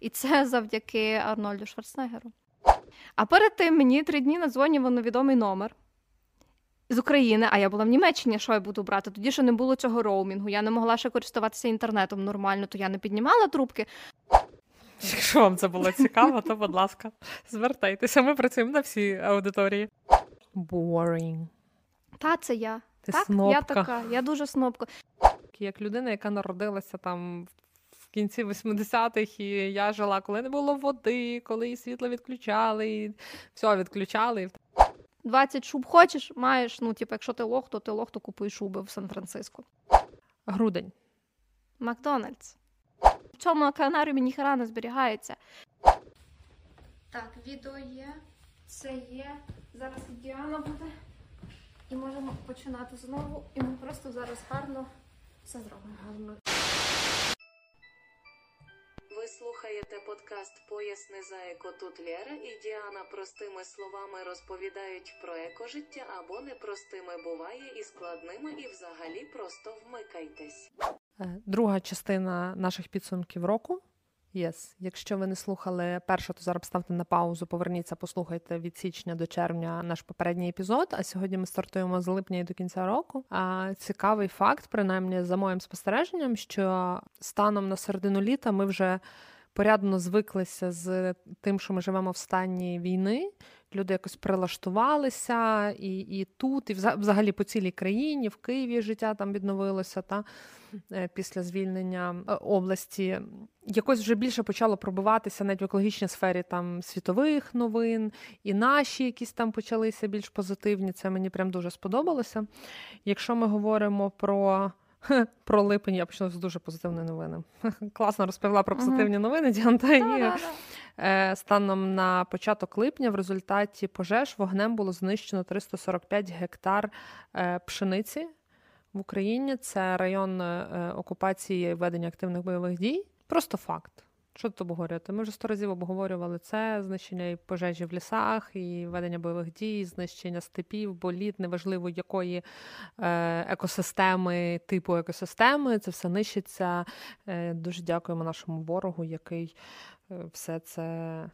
І це завдяки Арнольду Шварценеггеру. А перед тим мені три дні надзвонював невідомий номер з України, а я була в Німеччині, що я буду брати. Тоді ще не було цього роумінгу. Я не могла ще користуватися інтернетом нормально, то я не піднімала трубки. Якщо вам це було цікаво, то будь ласка, звертайтеся. Ми працюємо на всій аудиторії. Boring. Та це я. Ти так, снопка. я така, я дуже снопка. Як людина, яка народилася там в кінці 80-х, і я жила, коли не було води, коли і світло відключали, і все відключали. 20 шуб хочеш, маєш. Ну, типу, якщо ти лох, то ти лох, то купуй шуби в Сан-Франциско. Грудень. Макдональдс. В цьому акваріумі ніхера не зберігається. Так, відео є, це є. Зараз Діана буде. І можемо починати знову. І ми просто зараз гарно все зробимо гарно. Слухаєте подкаст Поясни за еко тут Лєра і Діана простими словами розповідають про екожиття або непростими буває і складними, і взагалі просто вмикайтесь. Е, Друга частина наших підсумків року. Yes. Якщо ви не слухали перше, то зараз ставте на паузу, поверніться, послухайте від січня до червня наш попередній епізод. А сьогодні ми стартуємо з липня і до кінця року. А цікавий факт, принаймні за моїм спостереженням, що станом на середину літа ми вже порядно звиклися з тим, що ми живемо в стані війни. Люди якось прилаштувалися і і тут, і взагалі по цілій країні, в Києві життя там відновилося та е, після звільнення е, області. Якось вже більше почало пробиватися навіть в екологічній сфері там світових новин, і наші якісь там почалися більш позитивні. Це мені прям дуже сподобалося. Якщо ми говоримо про. Про липень я почну з дуже позитивної новини. Класно розповіла про позитивні uh-huh. новини. Діанта. І е, станом на початок липня в результаті пожеж вогнем було знищено 345 гектар е, пшениці в Україні. Це район е, окупації і ведення активних бойових дій. Просто факт. Що тут обговорювати? Ми вже сто разів обговорювали це: знищення і пожежі в лісах, і ведення бойових дій, знищення степів, боліт, неважливо якої е, екосистеми, типу екосистеми, це все нищиться. Е, дуже дякуємо нашому ворогу, який е, все це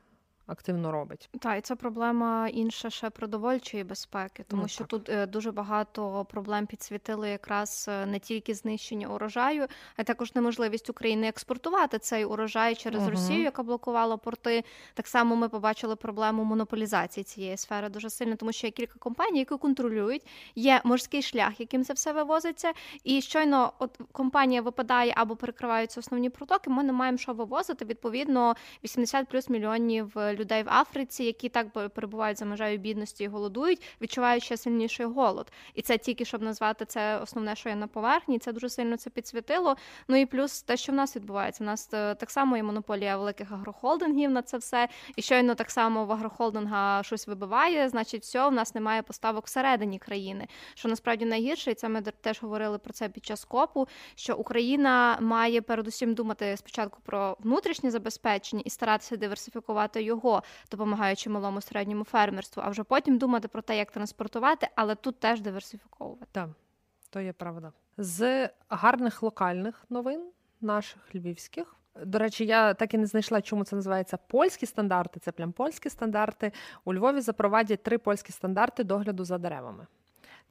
активно робить. Так, і це проблема інша ще продовольчої безпеки, тому ну, що так. тут е, дуже багато проблем підсвітили якраз е, не тільки знищення урожаю, а також неможливість України експортувати цей урожай через угу. Росію, яка блокувала порти. Так само ми побачили проблему монополізації цієї сфери дуже сильно, тому що є кілька компаній, які контролюють. Є морський шлях, яким це все вивозиться, і щойно от компанія випадає або перекриваються основні протоки. Ми не маємо що вивозити. Відповідно, 80 плюс мільйонів людей в Африці, які так перебувають за межею бідності і голодують, відчувають ще сильніший голод. І це тільки щоб назвати це основне, що є на поверхні. Це дуже сильно це підсвітило. Ну і плюс те, що в нас відбувається. У нас е, так само є монополія великих агрохолдингів на це все. І щойно так само в агрохолдинга щось вибиває, значить, все, в нас немає поставок всередині країни. Що насправді найгірше, і це ми теж говорили про це під час копу. Що Україна має передусім думати спочатку про внутрішнє забезпечення і старатися диверсифікувати його, допомагаючи малому середньому фермерству, а вже потім думати про те, як транспортувати, але тут теж диверсифіковувати. Так, то є правда. З гарних локальних новин наших львівських. До речі, я так і не знайшла, чому це називається польські стандарти. Це прям польські стандарти. У Львові запровадять три польські стандарти догляду за деревами.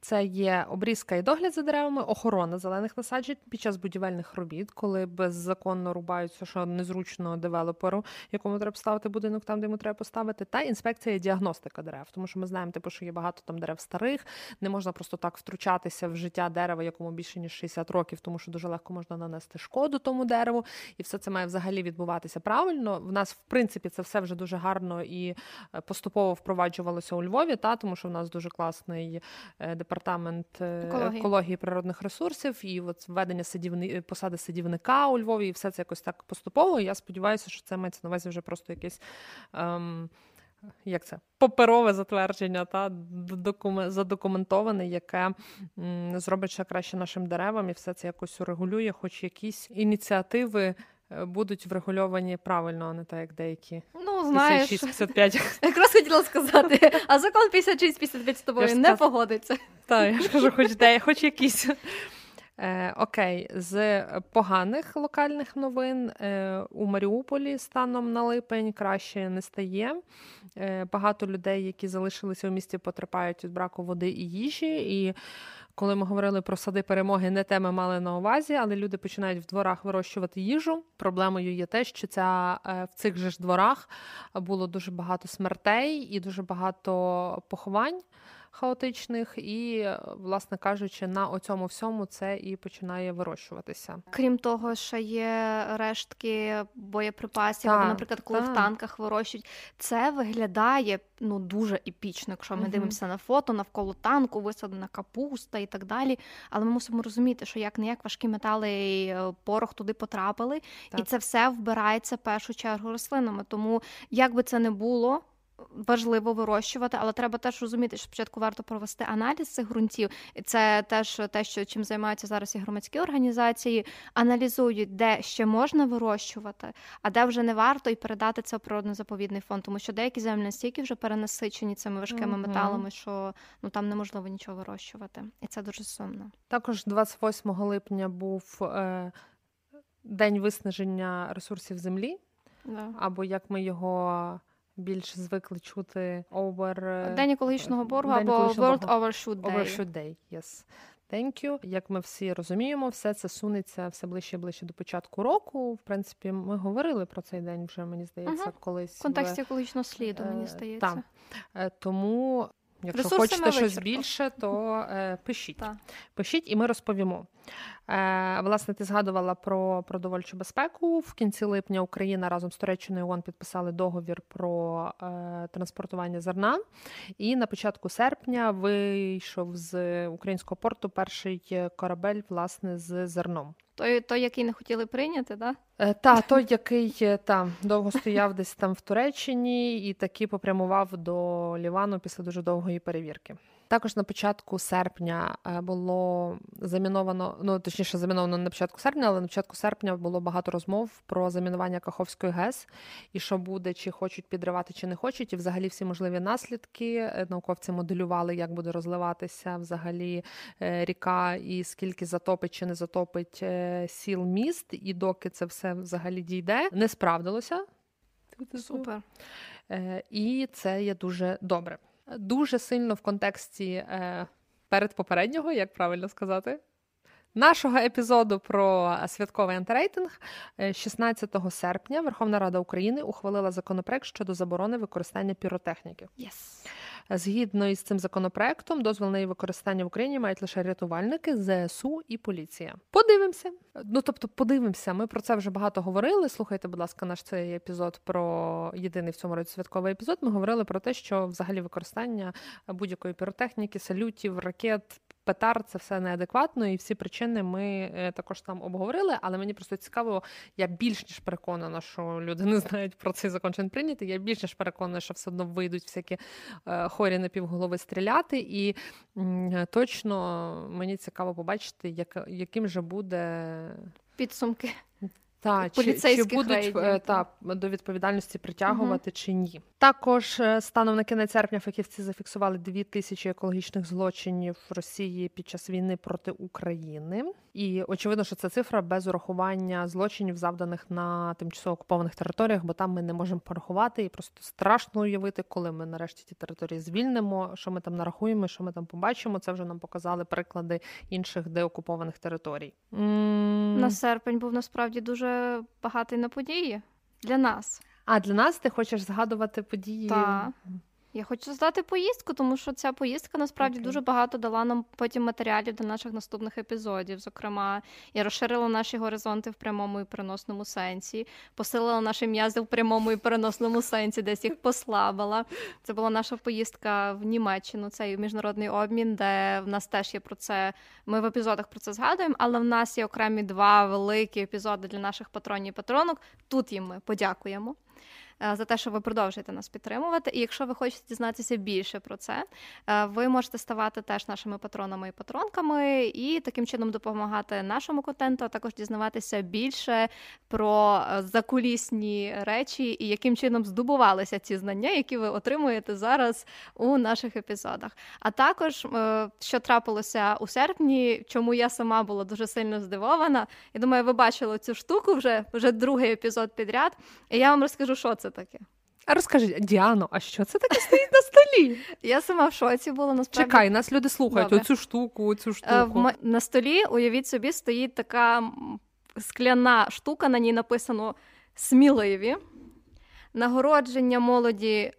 Це є обрізка і догляд за деревами, охорона зелених насаджень під час будівельних робіт, коли беззаконно рубаються, що незручно девелоперу, якому треба ставити будинок там, де йому треба поставити, та інспекція і діагностика дерев. Тому що ми знаємо, типу, що є багато там дерев старих, не можна просто так втручатися в життя дерева, якому більше ніж 60 років, тому що дуже легко можна нанести шкоду тому дереву, і все це має взагалі відбуватися правильно. В нас, в принципі, це все вже дуже гарно і е, поступово впроваджувалося у Львові, та тому що в нас дуже класний департамент департамент е, екології, екології природних ресурсів і от введення садівни е, посади садівника у Львові, і все це якось так поступово. Я сподіваюся, що це мається на увазі вже просто якесь. Ем, як це паперове затвердження, та задокументоване, яке м, зробить ще краще нашим деревам, і все це якось урегулює, хоч якісь ініціативи Е, будуть врегульовані правильно, а не так, як деякі. Ну, знаєш, 56-55. Якраз хотіла сказати, а закон 56-55 з тобою не погодиться. Так, я ж кажу, хоч де, хоч якісь. Е, Окей, з поганих локальних новин е, у Маріуполі станом на липень краще не стає. Е, Багато людей, які залишилися у місті, потерпають від браку води і їжі. І коли ми говорили про сади перемоги, не те ми мали на увазі, але люди починають в дворах вирощувати їжу. Проблемою є те, що ця е, в цих же ж дворах було дуже багато смертей і дуже багато поховань хаотичних, і, власне кажучи, на оцьому всьому це і починає вирощуватися. Крім того, ще є рештки боєприпасів, або, наприклад, коли в танках вирощують. Це виглядає ну дуже епічно, якщо ми Мгм. дивимося на фото, навколо танку, висадена капуста і так далі. Але ми мусимо розуміти, що як не як важкі метали і е, порох туди потрапили, і це все вбирається в першу чергу рослинами. Тому як би це не було. Важливо вирощувати, але треба теж розуміти, що спочатку варто провести аналіз цих ґрунтів. І це теж те, що чим займаються зараз і громадські організації, аналізують, де ще можна вирощувати, а де вже не варто, і передати це в природно-заповідний фонд, тому що деякі землі настільки вже перенасичені цими важкими Мгм. металами, що ну там неможливо нічого вирощувати, і це дуже сумно. Також 28 липня був е, день виснаження ресурсів землі, Да. або як ми його більш звикли чути, over... День екологічного боргу День або екологічного World. Overshoot Day. Overshoot Day, yes. Thank you. Як ми всі розуміємо, все це сунеться все ближче і ближче до початку року. В принципі, ми говорили про цей день вже, мені здається, Мгм. колись. В контексті екологічного сліду, мені е, здається. там. Е, Тому, якщо Ресурси хочете щось більше, то е, пишіть. Пишіть, і ми розповімо. Е, власне, ти згадувала про продовольчу безпеку. В кінці липня Україна разом з Туреччиною ООН підписали договір про е, транспортування зерна. І на початку серпня вийшов з українського порту перший корабель власне з зерном. Той, той, який не хотіли прийняти, да? Е, Та той, який е, там довго стояв десь там в Туреччині, і таки попрямував до Лівану після дуже довгої перевірки. Також на початку серпня е, було заміновано, ну точніше, заміновано не на початку серпня, але на початку серпня було багато розмов про замінування Каховської ГЕС і що буде, чи хочуть підривати, чи не хочуть, і взагалі всі можливі наслідки. Е, Науковці моделювали, як буде розливатися взагалі е, ріка, і скільки затопить чи не затопить сіл міст, і доки це все взагалі дійде, не справдилося. Супер. І це є дуже добре. Дуже сильно в контексті е, передпопереднього, як правильно сказати. Нашого епізоду про святковий антирейтинг е, 16 серпня Верховна Рада України ухвалила законопроект щодо заборони використання піротехніки. Yes. Згідно із цим законопроектом, дозвіл на її використання в Україні мають лише рятувальники, ЗСУ і поліція. Подивимося. Ну тобто, подивимося. Ми про це вже багато говорили. Слухайте, будь ласка, наш цей епізод про єдиний в цьому році святковий епізод. Ми говорили про те, що взагалі використання будь-якої піротехніки, салютів, ракет. Петар це все неадекватно, і всі причини ми е, також там обговорили. Але мені просто цікаво, я більш ніж переконана, що люди не знають про цей закон, чи він прийнятий. Я більш ніж переконана, що все одно вийдуть всякі е, хорі на півголови стріляти. І точно мені цікаво побачити, як, яким же буде. Підсумки. Та, чи, чи будуть е, та, до відповідальності притягувати чи ні. Також е, станом на кінець серпня фахівці зафіксували дві тисячі екологічних злочинів в Росії під час війни проти України. І очевидно, що це цифра без урахування злочинів, завданих на тимчасово окупованих територіях, бо там ми не можемо порахувати. І просто страшно уявити, коли ми нарешті ті території звільнимо, що ми там нарахуємо, що ми там побачимо. Це вже нам показали приклади інших деокупованих територій. На серпень був насправді дуже багатий на події для нас. А для нас ти хочеш згадувати події? Та. Я хочу здати поїздку, тому що ця поїздка насправді Окей. дуже багато дала нам потім матеріалів для наших наступних епізодів. Зокрема, я розширила наші горизонти в прямому і переносному сенсі, посилила наші м'язи в прямому і переносному сенсі, десь їх послабила. Це була наша поїздка в Німеччину, цей міжнародний обмін, де в нас теж є про це. Ми в епізодах про це згадуємо, але в нас є окремі два великі епізоди для наших патронів і патронок. Тут їм ми подякуємо. Е, за те, що ви продовжуєте нас підтримувати. І якщо ви хочете дізнатися більше про це, е, ви можете ставати теж нашими патронами і патронками, і таким чином допомагати нашому контенту, а також дізнаватися більше про е, закулісні речі і яким чином здобувалися ці знання, які ви отримуєте зараз у наших епізодах. А також що трапилося у серпні, чому я сама була дуже сильно здивована. Я думаю, ви бачили цю штуку вже вже другий епізод підряд. І я вам розкажу, що це таке. А розкажи, Діано, а що це таке стоїть на столі? Я сама в шоці була насправді. Чекай, нас люди слухають Добре. оцю штуку, оцю е, штуку. В, на столі, уявіть собі, стоїть така скляна штука, на ній написано сміливі. Нагородження молоді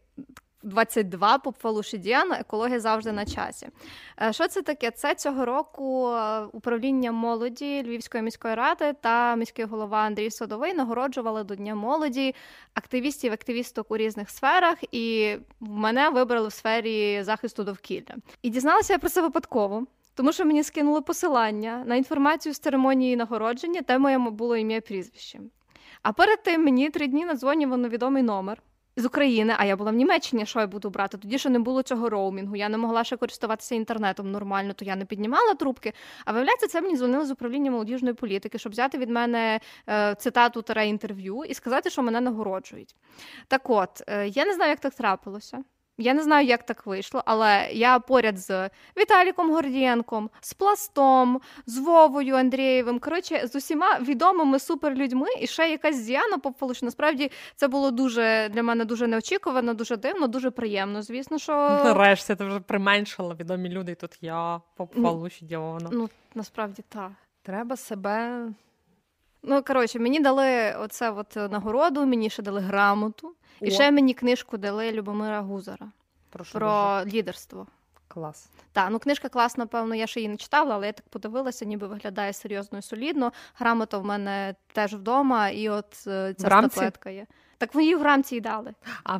22 по Діана, екологія завжди на часі. Е, що це таке? Це цього року е, управління молоді Львівської міської ради та міський голова Андрій Садовий нагороджували до Дня молоді активістів, активісток у різних сферах, і мене вибрали в сфері захисту довкілля. І дізналася я про це випадково. Тому що мені скинули посилання на інформацію з церемонії нагородження, де моє було ім'я і прізвище. А перед тим мені три дні надзвонював невідомий номер з України, а я була в Німеччині, що я буду брати? Тоді ще не було цього роумінгу. Я не могла ще користуватися інтернетом нормально, то я не піднімала трубки. А виявляється, це мені дзвонили з управління молодіжної політики, щоб взяти від мене е, цитату та інтерв'ю і сказати, що мене нагороджують. Так от, е, я не знаю, як так трапилося. Я не знаю, як так вийшло, але я поряд з Віталіком Гордієнком, з Пластом, з Вовою Андрієвим. Коротше, з усіма відомими суперлюдьми, і ще якась Діана Попфалуш. Насправді це було дуже для мене дуже неочікувано, дуже дивно, дуже приємно. Звісно, що нарешті ти вже применшила відомі люди. і Тут я Попфалуш Діана. Ну насправді так. Треба себе. Ну коротше, мені дали оце от нагороду, мені ще дали грамоту. І ще мені книжку дали Любомира Гузара Прошу про дуже. лідерство. Клас. Так, ну книжка класна, певно, я ще її не читала, але я так подивилася, ніби виглядає серйозно і солідно. Грамота в мене теж вдома, і от е, ця статуетка є. Так ви її в рамці й дали. А,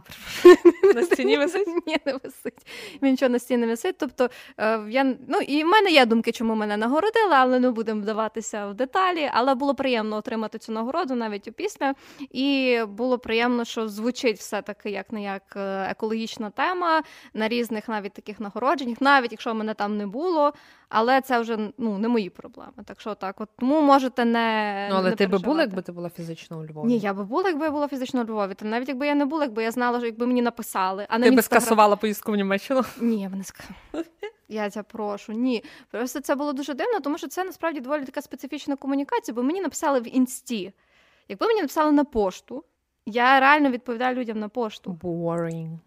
на стіні висить? Ні, не висить. Він нічого на стіні не висить. Тобто, е, я, ну, і в мене є думки, чому мене нагородили, але не будемо вдаватися в деталі. Але було приємно отримати цю нагороду навіть опісля. І було приємно, що звучить все-таки як не як екологічна тема на різних навіть таких нагородженнях, навіть якщо мене там не було. Але це вже ну не мої проблеми. Так що так, от тому можете не ну, але не ти би була, якби ти була фізично у Львові? Ні, я би була, якби я була фізично у Львові. Та навіть якби я не була, якби я знала, що якби мені написали. А на Ти би скасувала поїздку в Німеччину? Ні, я б не сказала. Я тебе прошу, ні. Просто це було дуже дивно, тому що це насправді доволі така специфічна комунікація, бо мені написали в інсті. Якби мені написали на пошту, я реально відповідаю людям на пошту. Boring.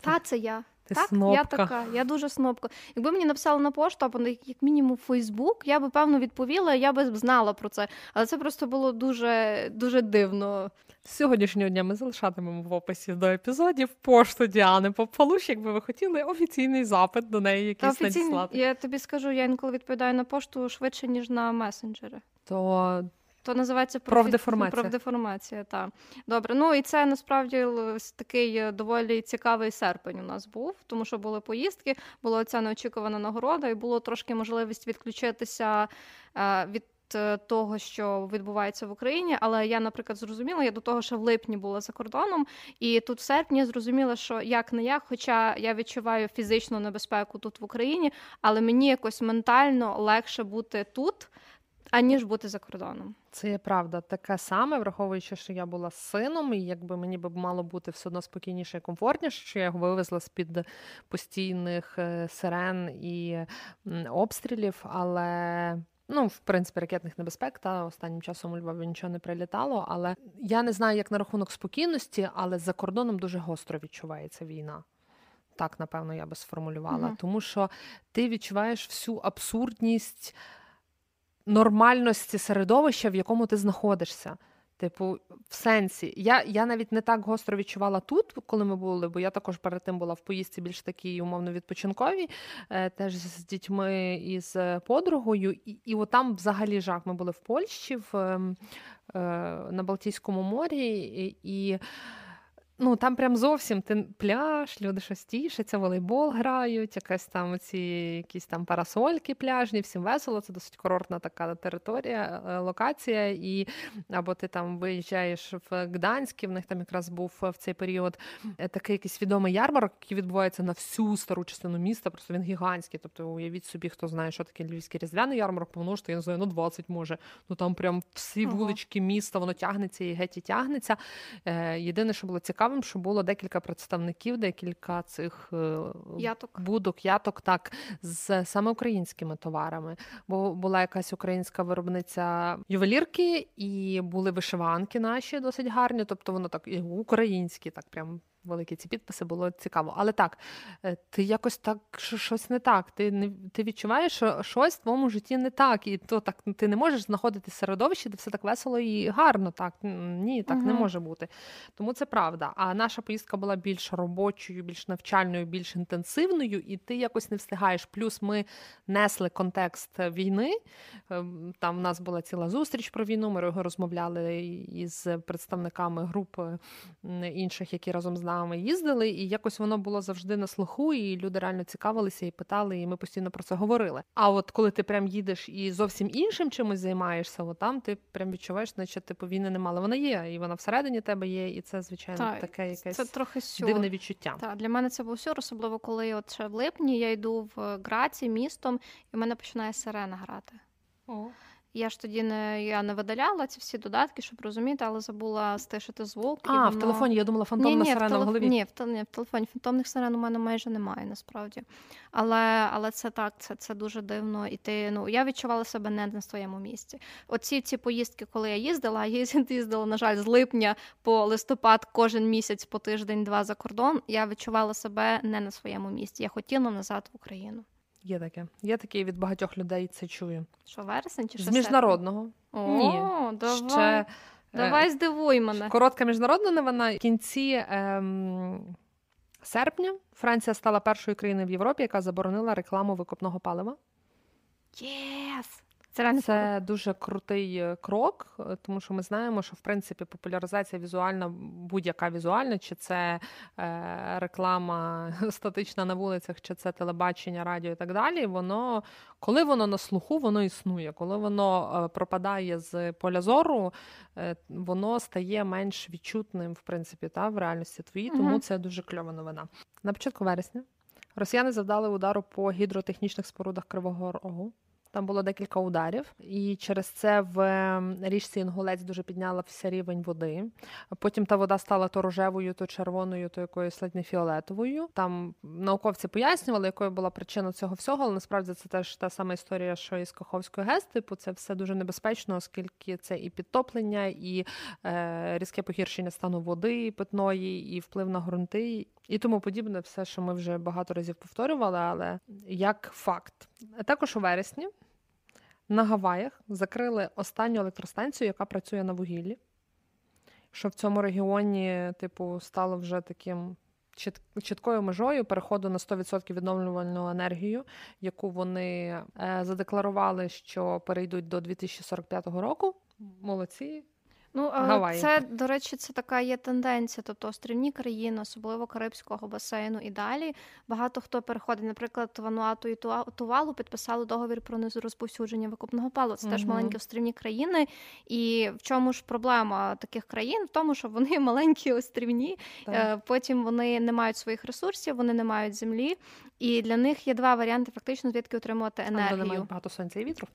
Та це я. Ти так, снопка. я така, я дуже снопка. Якби мені написали на пошту, або як мінімум Фейсбук, я би певно відповіла, я би знала про це. Але це просто було дуже дуже дивно. З сьогоднішнього дня ми залишатимемо в описі до епізодів пошту Діани Попалуш, якби ви хотіли офіційний запит до неї, якийсь надіслати. Я тобі скажу, я інколи відповідаю на пошту швидше, ніж на месенджери. То то називається профдеформація. Профдеформація, так. Добре. Ну і це насправді такий е, доволі цікавий серпень у нас був, тому що були поїздки, була ця неочікувана нагорода, і було трошки можливість відключитися е, від. Е, того, що відбувається в Україні, але я, наприклад, зрозуміла, я до того, що в липні була за кордоном, і тут в серпні зрозуміла, що як не як, хоча я відчуваю фізичну небезпеку тут в Україні, але мені якось ментально легше бути тут, аніж бути за кордоном. Це є правда, таке саме, враховуючи, що я була сином, і якби мені б мало бути все одно спокійніше і комфортніше, що я його вивезла з під постійних е, сирен і обстрілів, але. Ну, в принципі, ракетних небезпек та останнім часом у Львові нічого не прилітало. Але я не знаю, як на рахунок спокійності, але за кордоном дуже гостро відчувається війна. Так, напевно, я би сформулювала. uh Тому що ти відчуваєш всю абсурдність нормальності середовища, в якому ти знаходишся. Типу, в сенсі, я я навіть не так гостро відчувала тут, коли ми були, бо я також перед тим була в поїздці більш такій умовно відпочинковій, е, теж з дітьми і з подругою. І і от там взагалі жах. Ми були в Польщі в, ем, е, на Балтійському морі, і, і Ну там прям зовсім ти пляж, люди щось тішаться, волейбол грають, якась там ці якісь там парасольки пляжні, всім весело. Це досить курортна така територія, е, локація. І або ти там виїжджаєш в Гданський, в них там якраз був в цей період е, такий якийсь відомий ярмарок, який відбувається на всю стару частину міста. Просто він гігантський. Тобто, уявіть собі, хто знає, що таке львівський різдвяний ярмарок, помножити, я не знаю, ну 20 може. Ну там прям всі вулички міста, воно тягнеться і геть і тягнеться. Е, єдине, що було цікаво цікавим, що було декілька представників, декілька цих е, яток. будок, яток, так, з саме українськими товарами. Бо була якась українська виробниця ювелірки, і були вишиванки наші досить гарні. Тобто воно так і українські, так прям великі ці підписи, було цікаво. Але так, е, ти якось так що щось не так. Ти не ти відчуваєш, що щось в твоєму житті не так, і то так ти не можеш знаходити середовище, де все так весело і гарно. Так ні, так угу. не може бути. Тому це правда. А наша поїздка була більш робочою, більш навчальною, більш інтенсивною, і ти якось не встигаєш. Плюс ми несли контекст війни. Ем, там в нас була ціла зустріч про війну. Ми розмовляли із представниками груп інших, які разом з нами нами їздили, і якось воно було завжди на слуху, і люди реально цікавилися і питали, і ми постійно про це говорили. А от коли ти прям їдеш і зовсім іншим чимось займаєшся, от там ти прям відчуваєш, наче типу війни немає. Вона є, і вона всередині тебе є, і це звичайно так, таке якесь це трохи сюр. дивне відчуття. Так, для мене це був сюр, особливо коли от ще в липні я йду в Граці містом, і в мене починає сирена грати. О. Я ж тоді не я не видаляла ці всі додатки, щоб розуміти, але забула стишити звук. А, і воно... в телефоні я думала, фантомна ні, сирена в, телеф... в голові. Ні, в, ні, в телефоні фантомних сирен у мене майже немає, насправді. Але але це так, це це дуже дивно. І ти, ну, я відчувала себе не на своєму місці. Оці ці поїздки, коли я їздила, я їздила, на жаль, з липня по листопад кожен місяць по тиждень-два за кордон. Я відчувала себе не на своєму місці. Я хотіла назад в Україну. Є таке. Я таке від багатьох людей це чую. Що вересень чи що З міжнародного? О, Ні. Давай. Ще, Давай е, здивуй мене. Коротка міжнародна новина. В кінці ем, серпня Франція стала першою країною в Європі, яка заборонила рекламу викопного палива. Yes! Це це дуже крутий е, крок, е, тому що ми знаємо, що в принципі популяризація візуальна, будь-яка візуальна, чи це е, реклама статична на вулицях, чи це телебачення, радіо і так далі. Воно коли воно на слуху, воно існує. Коли воно е, пропадає з поля зору, е, воно стає менш відчутним, в принципі, та в реальності твоїй. Тому угу. це дуже кльова новина. На початку вересня росіяни завдали удару по гідротехнічних спорудах Кривого Рогу. Там було декілька ударів, і через це в ем, річці Інгулець дуже піднялася рівень води. Потім та вода стала то рожевою, то червоною, то якоюсь ледь не фіолетовою. Там науковці пояснювали, якою була причина цього всього, але насправді це теж та сама історія, що і з Каховської ГЕС. Типу, це все дуже небезпечно, оскільки це і підтоплення, і е, різке погіршення стану води питної, і вплив на ґрунти. І тому подібне, все, що ми вже багато разів повторювали, але як факт. Також у вересні на Гаваях закрили останню електростанцію, яка працює на вугіллі. Що в цьому регіоні, типу, стало вже таким чіткою межою переходу на 100% відновлювальну енергію, яку вони е, задекларували, що перейдуть до 2045 року. Молодці. Ну, Гаваї. це, до речі, це така є тенденція. Тобто острівні країни, особливо Карибського басейну і далі. Багато хто переходить, наприклад, Вануату і Тувалу підписали договір про нерозповсюдження викупного палива. Це угу. теж маленькі острівні країни. І в чому ж проблема таких країн? В тому, що вони маленькі острівні, так. Е, потім вони не мають своїх ресурсів, вони не мають землі. І для них є два варіанти, фактично, звідки отримувати енергію. Де немає багато сонця і вітру.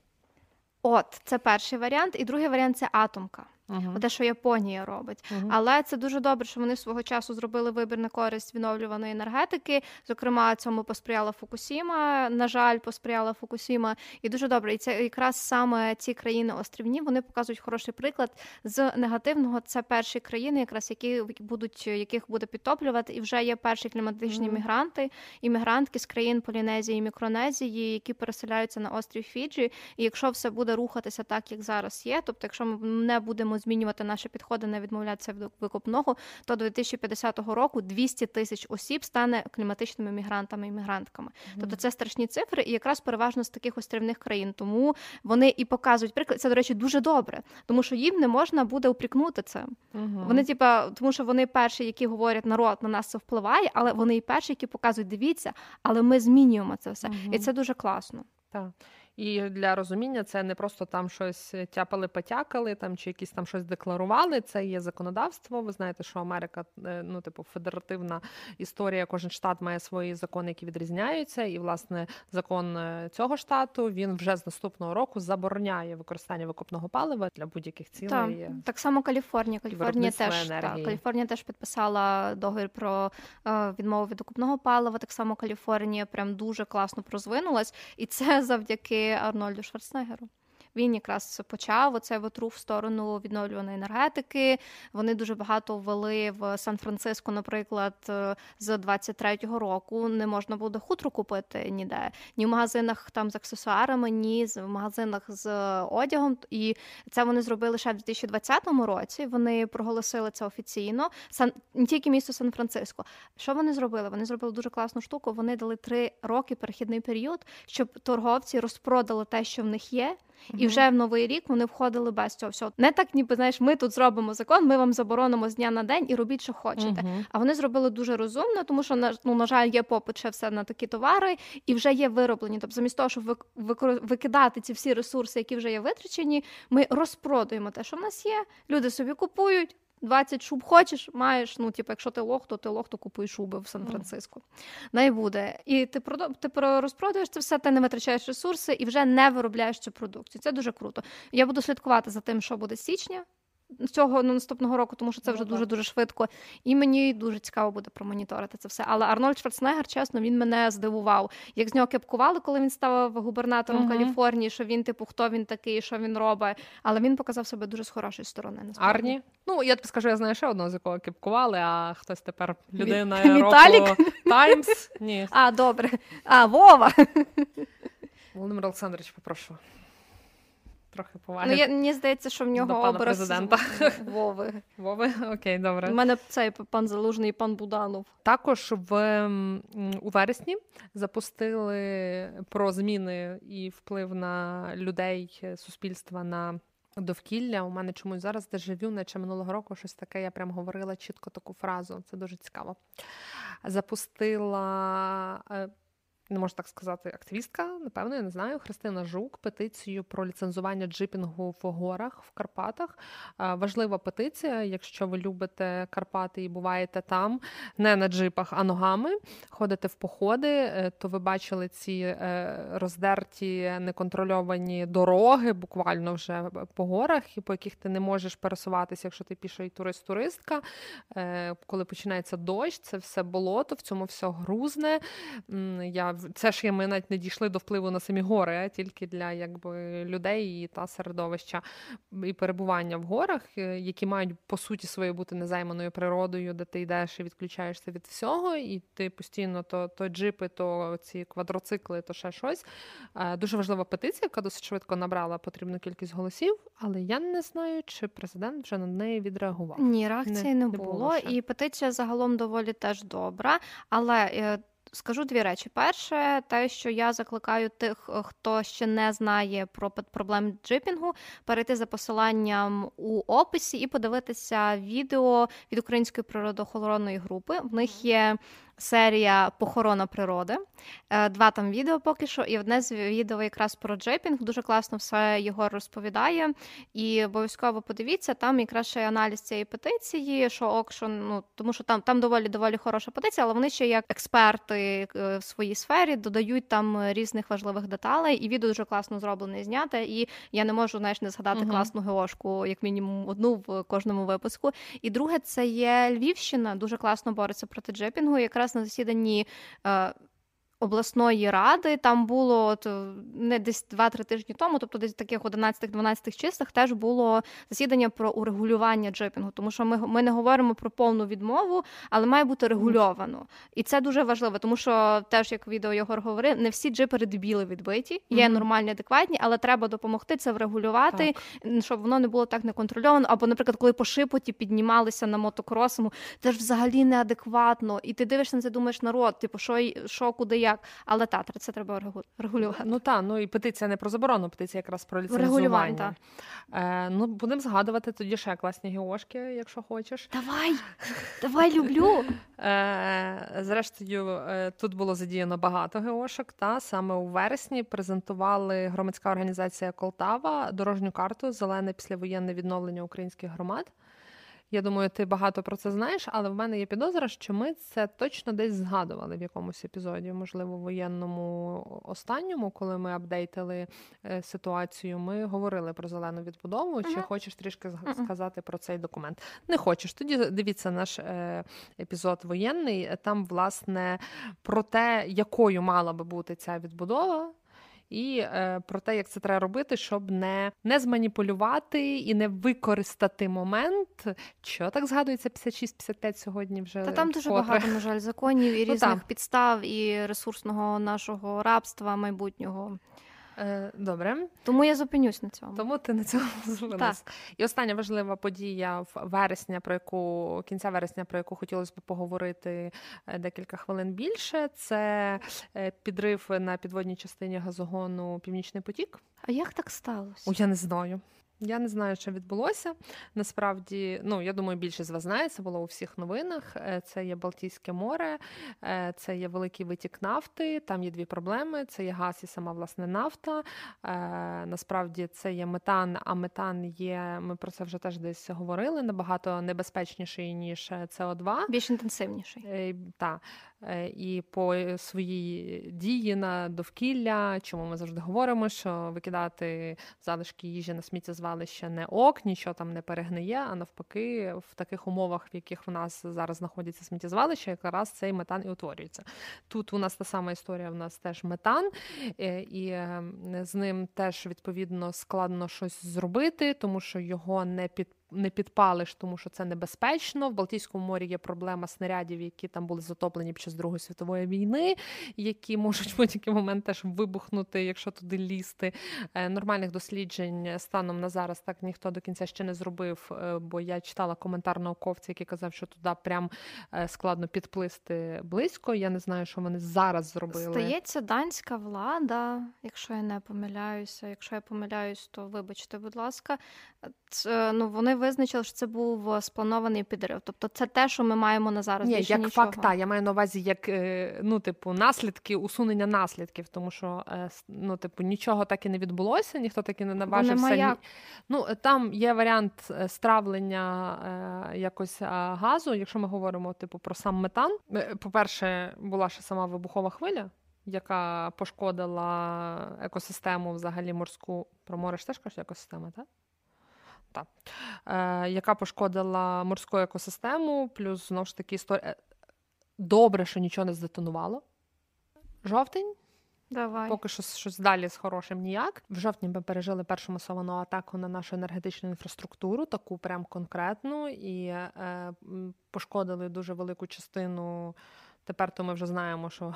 От, це перший варіант, і другий варіант це атомка. Uh-huh. Те, що Японія робить. Uh-huh. Але це дуже добре, що вони свого часу зробили вибір на користь відновлюваної енергетики. Зокрема, цьому посприяла Фукусіма. На жаль, посприяла Фукусіма. І дуже добре. І це якраз саме ці країни острівні вони показують хороший приклад з негативного. Це перші країни, якраз які будуть яких буде підтоплювати, і вже є перші кліматичні uh-huh. мігранти і мігрантки з країн Полінезії і Мікронезії, які переселяються на острів Фіджі. І якщо все буде рухатися так, як зараз є, тобто, якщо ми не будемо змінювати наші підходи, не відмовлятися від викопного, то до 2050 року 200 тисяч осіб стане кліматичними мігрантами і мігрантками. Mm-hmm. Тобто це страшні цифри, і якраз переважно з таких острівних країн. Тому вони і показують приклад. Це, до речі, дуже добре, тому що їм не можна буде упрікнути це. Mm-hmm. Вони, типа, тому що вони перші, які говорять, народ на нас це впливає, але вони і перші, які показують, дивіться, але ми змінюємо це все, і це дуже класно. Так. І для розуміння це не просто там щось тяпали, потякали там чи якісь там щось декларували. Це є законодавство. Ви знаєте, що Америка, е, ну типу, федеративна історія. Кожен штат має свої закони, які відрізняються. І власне закон е, цього штату він вже з наступного року забороняє використання викопного палива для будь-яких цілей. Так, так само Каліфорнія. Каліфорнія теж так, Каліфорнія теж підписала договір про е, відмову від окупного палива. Так само Каліфорнія прям дуже класно прозвинулась, і це завдяки. Арнольду Шварценеггеру. Він якраз почав оцей витру в сторону відновлюваної енергетики. Вони дуже багато ввели в Сан-Франциско, наприклад, е, з 23-го року не можна буде хутру купити ніде, ні в магазинах там з аксесуарами, ні в магазинах з одягом. І це вони зробили ще в 2020 році. Вони проголосили це офіційно. Сан не тільки місто Сан-Франциско. Що вони зробили? Вони зробили дуже класну штуку. Вони дали три роки перехідний період, щоб торговці розпродали те, що в них є. І вже в новий рік вони входили без цього всього. Не так, ніби знаєш, ми тут зробимо закон, ми вам заборонимо з дня на день і робіть, що хочете. А вони зробили дуже розумно, тому що ну, на жаль, є попит ще все на такі товари, і вже є вироблені. Тобто, замість того, щоб викидати ці всі ресурси, які вже є витрачені, ми розпродуємо те, що в нас є. Люди собі купують. 20 шуб хочеш, маєш. Ну, типу, якщо ти лох, то ти лох, то купуй шуби в Сан-Франциско. Mm. Най буде. І ти продав, ти розпродаєш це все, ти не витрачаєш ресурси і вже не виробляєш цю продукцію. Це дуже круто. Я буду слідкувати за тим, що буде з січня цього ну, наступного року, тому що це вже дуже дуже швидко. І мені дуже цікаво буде промоніторити це все. Але Арнольд Шварценеггер, чесно, він мене здивував. Як з нього кепкували, коли він став губернатором uh-huh. Каліфорнії, що він, типу, хто він такий, що він робить. Але він показав себе дуже з хорошої сторони. Насправді. Арні? Ну я тобі скажу, я знаю ще одного, з якого кепкували, а хтось тепер людина року Таймс. Ні. А, добре. А, Вова. Володимир Олександрович, попрошу трохи поваги. Ну, я, Мені здається, що в нього пана образ президента. Вови. Вови? Окей, добре. У мене цей пан Залужний і пан Буданов. Також в у вересні запустили про зміни і вплив на людей е, суспільства на. Довкілля у мене чомусь зараз дежавю, наче минулого року щось таке. Я прям говорила чітко таку фразу. Це дуже цікаво. Запустила е, не можу так сказати, активістка, напевно, я не знаю, Христина Жук, петицію про ліцензування джипінгу в горах в Карпатах. Важлива петиція, якщо ви любите Карпати і буваєте там, не на джипах, а ногами, ходите в походи, е, то ви бачили ці е, роздерті неконтрольовані дороги, буквально вже по горах, і по яких ти не можеш пересуватися, якщо ти піший турист-туристка. Е, коли починається дощ, це все болото, в цьому все грузне. Я це ж ми навіть не дійшли до впливу на самі гори, а тільки для якби людей і та середовища і перебування в горах, е, які мають по суті своєю бути незайманою природою, де ти йдеш і відключаєшся від всього, і ти постійно то то джипи, то ці квадроцикли, то ще щось. Е, дуже важлива петиція, яка досить швидко набрала потрібну кількість голосів, але я не знаю, чи президент вже на неї відреагував. Ні, реакції не, не було. було і петиція загалом доволі теж добра, але. Скажу дві речі. Перше, те, що я закликаю тих, е, хто ще не знає про проблем джипінгу, перейти за посиланням у описі і подивитися відео від української природоохоронної групи. В них є серія Похорона природи. Е, два там відео поки що, і одне з відео якраз про джепінг. Дуже класно все його розповідає. І обов'язково подивіться, там якраз ще аналіз цієї петиції, що ок, що, ну, тому що там там доволі доволі хороша петиція, але вони ще як експерти е, в своїй сфері додають там різних важливих деталей. І відео дуже класно зроблене і зняте. І я не можу знаєш, не згадати uh класну геошку, як мінімум одну в кожному випуску. І друге, це є Львівщина, дуже класно бореться проти джепінгу. Якраз на засіданні. Обласної ради. Там було от, е, не десь 2-3 тижні тому, тобто десь таких 11-12 числах теж було засідання про урегулювання джипінгу, тому що ми ми не говоримо про повну відмову, але має бути регульовано. І це дуже важливо, тому що теж як відео Єгор говорив, не всі джипери дебіли відбиті, є mm-hmm. нормальні, адекватні, але треба допомогти це врегулювати, так. щоб воно не було так неконтрольовано. Або, наприклад, коли по шипоті піднімалися на мотокросому, це ж взагалі неадекватно. І ти дивишся на це, думаєш народ, типу, що що, куди, як. Але та це треба регулювати. Ну так, ну і петиція не про заборону, петиція якраз про ліцензування. Е, Ну будемо згадувати тоді ще класні геошки, якщо хочеш. Давай, давай люблю. Е, Зрештою, е, тут було задіяно багато геошок. Та саме у вересні презентували громадська організація Колтава дорожню карту Зелене післявоєнне відновлення українських громад. Я думаю, ти багато про це знаєш, але в мене є підозра, що ми це точно десь згадували в якомусь епізоді, можливо, воєнному останньому, коли ми апдейтили е, ситуацію. Ми говорили про зелену відбудову. Uh-huh. Чи хочеш трішки uh-huh. сказати про цей документ? Не хочеш. Тоді дивіться наш е, епізод воєнний. Там, власне, про те, якою мала би бути ця відбудова і е, про те, як це треба робити, щоб не не зманіпулювати і не використати момент. Що так згадується 56-55 сьогодні? Вже та там дуже котре. багато на жаль законів і ну, різних ну, підстав і ресурсного нашого рабства майбутнього. Е, добре, тому я зупинюсь на цьому. Тому ти на цьому зупинилась. І остання важлива подія в вересня, про яку кінця вересня, про яку хотілося б поговорити е, декілька хвилин більше. Це е, підрив на підводній частині газогону Північний потік. А як так сталося? О, Я не знаю. Я не знаю, що відбулося. Насправді, ну я думаю, більше з вас знає, це було у всіх новинах. Е, це є Балтійське море, е, це є великий витік нафти. Там є дві проблеми: це є газ і сама власне нафта. Е, насправді це є метан, а метан є. Ми про це вже теж десь говорили. Набагато небезпечніший ніж СО2. Більш інтенсивніший. Так. Е, і по своїй дії на довкілля, чому ми завжди говоримо, що викидати залишки їжі на сміттєзвалище не ок, нічого там не перегниє, а навпаки, в таких умовах, в яких в нас зараз знаходиться сміттєзвалище, якраз цей метан і утворюється. Тут у нас та сама історія, в нас теж метан, е, і е, з ним теж відповідно складно щось зробити, тому що його не під не підпалиш, тому що це небезпечно. В Балтійському морі є проблема снарядів, які там були затоплені під час Другої світової війни, які можуть в будь-який момент теж вибухнути, якщо туди лізти. Е, нормальних досліджень станом на зараз так ніхто до кінця ще не зробив. Е, бо я читала коментар науковця, який казав, що туди прям е, складно підплисти близько. Я не знаю, що вони зараз зробили. Стається данська влада, якщо я не помиляюся. Якщо я помиляюсь, то вибачте, будь ласка, це, ну вони визначили, що це був е, спланований підрив. Тобто це те, що ми маємо на зараз. Ні, як нічого. факт, та, я маю на увазі як е, ну, типу, наслідки, усунення наслідків, тому що е, ну, типу, нічого так і не відбулося, ніхто так і не наважився. Ну, Там є варіант стравлення якось газу, якщо ми говоримо типу, про сам метан. По-перше, була ще сама вибухова хвиля. Яка пошкодила екосистему взагалі морську про море ж теж кажуть екосистема, так? Та, е, яка пошкодила морську екосистему, плюс знову ж таки історія. Е, добре, що нічого не здетонувало. Жовтень. Давай. Поки що щось далі з хорошим ніяк. В жовтні ми пережили першу масовану атаку на нашу енергетичну інфраструктуру, таку прям конкретну, і е, пошкодили дуже велику частину. Тепер то ми вже знаємо, що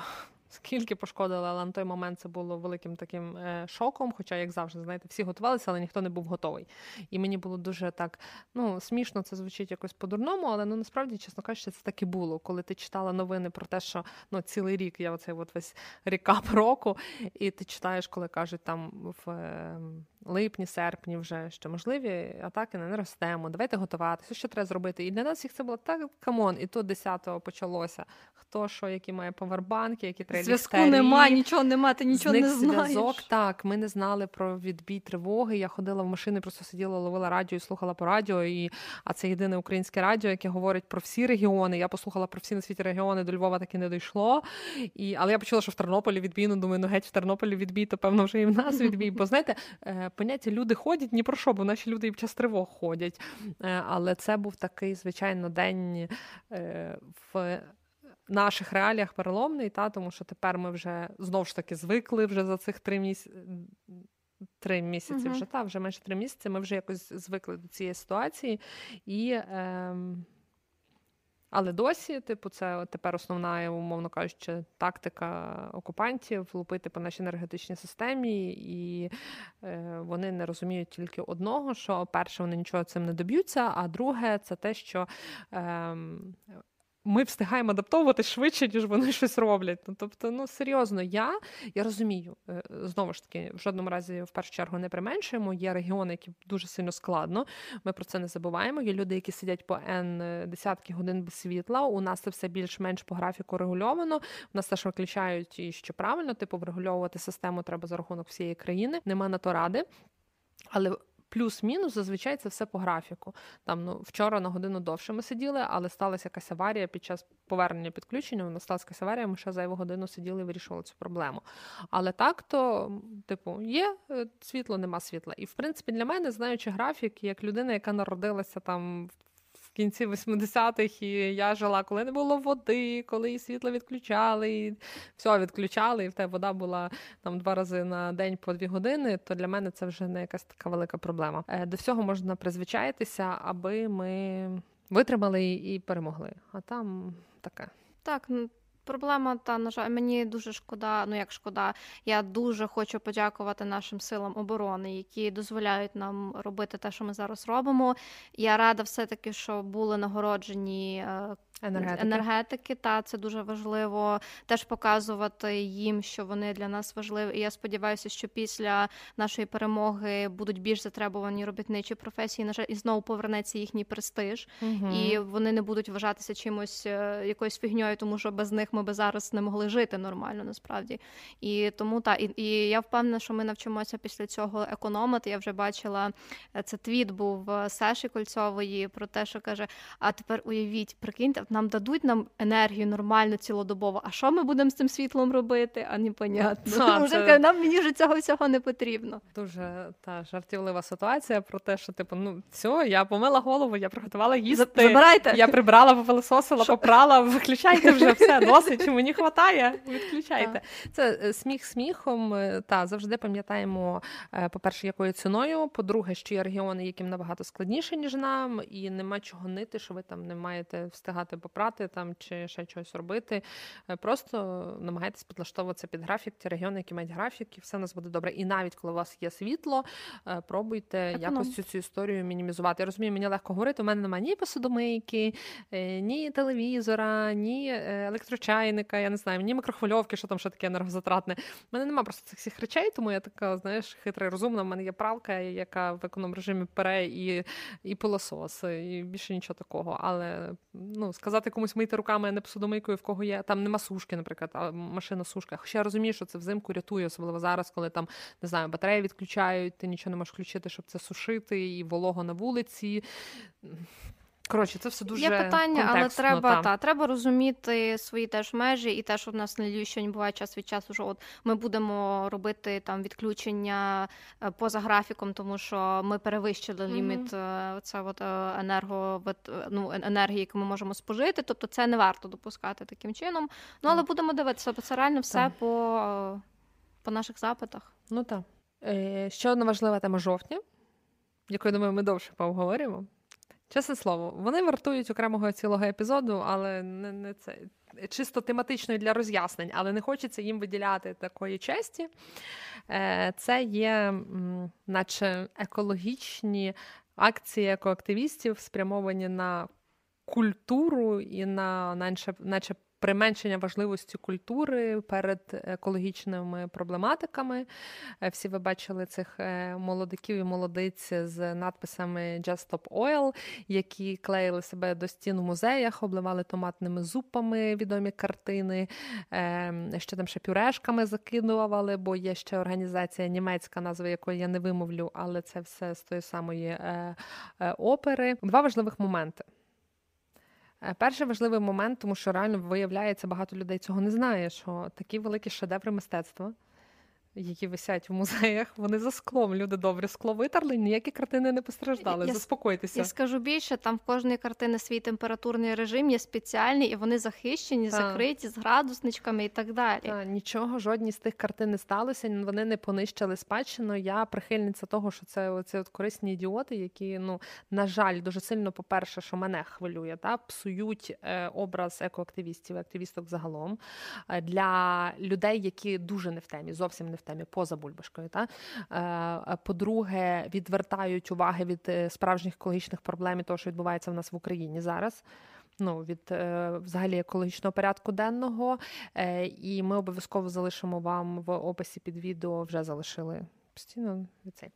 скільки пошкодили, але на той момент це було великим таким е, шоком. Хоча, як завжди, знаєте, всі готувалися, але ніхто не був готовий. І мені було дуже так ну смішно, це звучить якось по-дурному, але ну насправді, чесно кажучи, це так і було. Коли ти читала новини про те, що ну цілий рік я оцей от весь recap року, і ти читаєш, коли кажуть там в. Е, липні, серпні вже що можливі атаки на енергосистему, давайте готуватися, що треба зробити. І для нас їх це було так come on, і то 10-го почалося. Хто що, які має повербанки, які треба Зв'язку немає, нічого немає, ти нічого не знаєш. зв'язок. Так, ми не знали про відбій тривоги. Я ходила в машини, просто сиділа, ловила радіо і слухала по радіо. І... А це єдине українське радіо, яке говорить про всі регіони. Я послухала про всі на світі регіони, до Львова так і не дійшло. І... Але я почула, що в Тернополі відбій, ну думаю, ну геть в Тернополі відбій, то певно вже і в нас відбій. Бо знаєте, е, поняття люди ходять ні про що, бо наші люди і в час тривог ходять. Е, але це був такий, звичайно, день е, в наших реаліях переломний, та тому що тепер ми вже знов ж таки звикли вже за цих три місяці. Три місяці Мгм. вже та вже майже три місяці. Ми вже якось звикли до цієї ситуації, і ем, але досі, типу, це тепер основна, умовно кажучи, тактика окупантів лупити по нашій енергетичній системі, і е, вони не розуміють тільки одного: що перше, вони нічого цим не доб'ються, а друге, це те, що. Ем, ми встигаємо адаптовуватись швидше, ніж вони щось роблять. Ну, тобто, ну серйозно, я я розумію, е, знову ж таки, в жодному разі, в першу чергу, не применшуємо. Є регіони, які дуже сильно складно. Ми про це не забуваємо. Є люди, які сидять по N десятки годин без світла. У нас це все більш-менш по графіку регульовано. У нас теж виключають і що правильно, типу, врегульовувати систему треба за рахунок всієї країни. Нема на то ради. Але плюс-мінус зазвичай це все по графіку. Там ну вчора на годину довше ми сиділи, але сталася якась аварія під час повернення підключення. Нас сталася якась аварія, ми ще зайву годину сиділи і вирішували цю проблему. Але так то, типу, є е, світло, нема світла. І в принципі для мене, знаючи графік, як людина, яка народилася там кінці 80-х, і я жила, коли не було води, коли і світло відключали, і все відключали, і в тебе вода була там два рази на день по дві години, то для мене це вже не якась така велика проблема. Е, до всього можна призвичаїтися, аби ми витримали і перемогли. А там таке. Так, ну Проблема, та на жаль, мені дуже шкода. Ну як шкода, я дуже хочу подякувати нашим силам оборони, які дозволяють нам робити те, що ми зараз робимо. Я рада, все таки, що були нагороджені е, енергетики. енергетики. Та це дуже важливо теж показувати їм, що вони для нас важливі. І я сподіваюся, що після нашої перемоги будуть більш затребувані робітничі професії. На жаль, і знову повернеться їхній престиж, угу. і вони не будуть вважатися чимось е, якоюсь фігньою, тому що без них ми би зараз не могли жити нормально, насправді. І тому та і, і я впевнена, що ми навчимося після цього економити. Я вже бачила е, це твіт був е, Саші Кольцової про те, що каже: а тепер уявіть, прикиньте нам дадуть нам енергію нормально цілодобово. А що ми будемо з цим світлом робити? А непонятно. А, це... Нам мені вже цього всього не потрібно. Дуже та жартівлива ситуація про те, що типу, ну все, я помила голову, я приготувала їсти. Забирайте. Я прибрала, попилисосила, попрала. Виключайте вже все, досить. Чи мені хватає? Відключайте. Це е, сміх сміхом. Е, та завжди пам'ятаємо, е, по-перше, якою ціною. По-друге, що є регіони, яким набагато складніше, ніж нам, і нема чого нити, що ви там не маєте встигати попрати там чи ще щось робити. Е, просто намагайтесь підлаштовуватися під графік, ті регіони, які мають графік, і все у нас буде добре. І навіть коли у вас є світло, е, пробуйте Економ. якось цю цю історію мінімізувати. Я розумію, мені легко говорити. У мене немає ні посудомийки, е, ні телевізора, ні електрочайника, я не знаю, ні мікрохвильовки, що там ще таке енергозатратне. У мене немає просто цих всіх речей, тому я така, знаєш, хитра і розумна. У мене є пралка, яка в економ режимі пере і і пилосос, і більше нічого такого. Але ну, сказати комусь мити руками, а не посудомийкою, в кого є. Там нема сушки, наприклад, а машина сушка. Хоча я розумію, що це взимку рятує, особливо зараз, коли там не знаю, батареї відключають, ти нічого не можеш включити, щоб це сушити, і волого на вулиці. Коротше, це все дуже Є питання, але треба та. та треба розуміти свої теж межі, і те, що в нас на Львівщині буває час від часу, що от ми будемо робити там відключення е, поза графіком, тому що ми перевищили ліміт mm-hmm. це от е, енерго ну, енергії, яку ми можемо спожити. Тобто це не варто допускати таким чином. Ну але mm-hmm. будемо дивитися, бо це реально все так. по, по наших запитах. Ну так. Ще одна важлива тема жовтня, яку я думаю, ми довше поговоримо. Чесне слово, вони вартують окремого цілого епізоду, але не не це чисто тематичної для роз'яснень, але не хочеться їм виділяти такої честі. Е, це є, наче екологічні акції екоактивістів, спрямовані на культуру і на наче, наче применшення важливості культури перед екологічними проблематиками. Е, всі ви бачили цих е, молодиків і молодиць з надписами Just Stop Oil, які клеїли себе до стін у музеях, обливали томатними зупами відомі картини, е, ще там ще пюрешками закидували, бо є ще організація німецька, назва якої я не вимовлю, але це все з тої самої опери. Два важливих моменти. Е, перший важливий момент, тому що реально виявляється, багато людей цього не знає, що такі великі шедеври мистецтва, які висять в музеях, вони за склом. Люди добре скло витерли, ніякі картини не постраждали. Я, Заспокойтеся. Я скажу більше, там в кожної картини свій температурний режим є спеціальний, і вони захищені, Так. закриті з градусничками і так далі. Та, нічого, жодні з тих картин не сталося, вони не понищили спадщину. Я прихильниця того, що це оці от корисні ідіоти, які, ну, на жаль, дуже сильно, по-перше, що мене хвилює, та, псують е, образ екоактивістів, активісток загалом е, для людей, які дуже не в темі, зовсім не в темі, поза бульбашкою. Та? Е, е, по-друге, відвертають уваги від е, справжніх екологічних проблем і того, що відбувається в нас в Україні зараз. Ну, від взагалі екологічного порядку денного, і ми обов'язково залишимо вам в описі під відео, вже залишили постійно від цей.